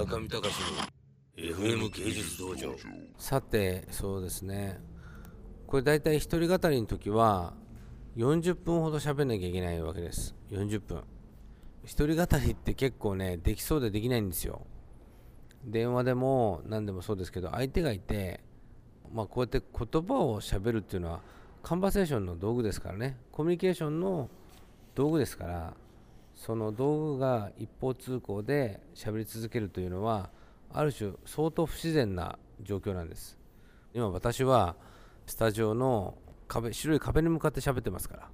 村上隆の FM 芸術道場。さてそうですね。これ大体一人語りの時は40分ほど喋んなきゃいけないわけです。40分。一人語りって結構ねできそうでできないんですよ。電話でも何でもそうですけど相手がいてまあこうやって言葉をしゃべるっていうのはカンバセーションの道具ですからね。コミュニケーションの道具ですからその道具が一方通行で喋り続けるというのはある種相当不自然な状況なんです。今私はスタジオの壁白い壁に向かって喋ってますから。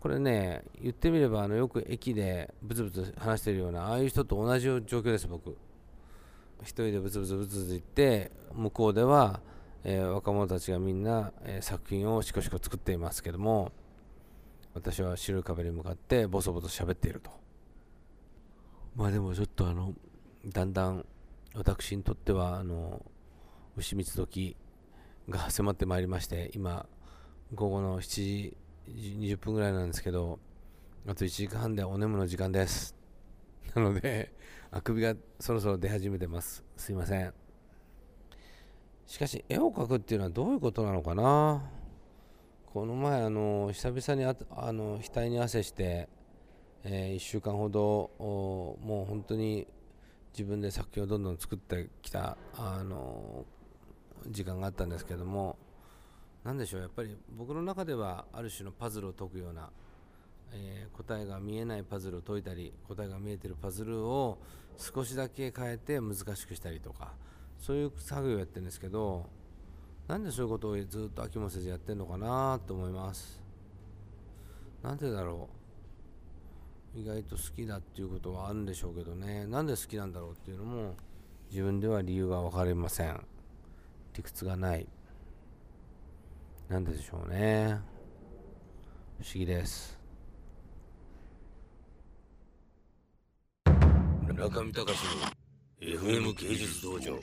これね言ってみればあのよく駅でブツブツ話してるようなああいう人と同じ状況です僕。一人でブツブツブツブツ言って向こうでは、えー、若者たちがみんな、えー、作品をしこしこ作っていますけども。私は白い壁に向かってボソボソ喋っていると。まあでもちょっとあのだんだん私にとってはあの牛蜜時が迫ってまいりまして今午後の7時20分ぐらいなんですけどあと1時間半でお眠の時間です。なのであくびがそろそろ出始めてます。すいません。しかし絵を描くっていうのはどういうことなのかな？この前あの久々にああの額に汗して、えー、1週間ほどもう本当に自分で作品をどんどん作ってきたあの時間があったんですけども何でしょうやっぱり僕の中ではある種のパズルを解くような、えー、答えが見えないパズルを解いたり答えが見えてるパズルを少しだけ変えて難しくしたりとかそういう作業をやってるんですけどなんでそういうことをずっと飽きもせずやってるのかなと思います。なんでだろう。意外と好きだっていうことはあるんでしょうけどね。なんで好きなんだろうっていうのも自分では理由が分かりません。理屈がない。なんででしょうね。不思議です。村上隆の FM 芸術道場。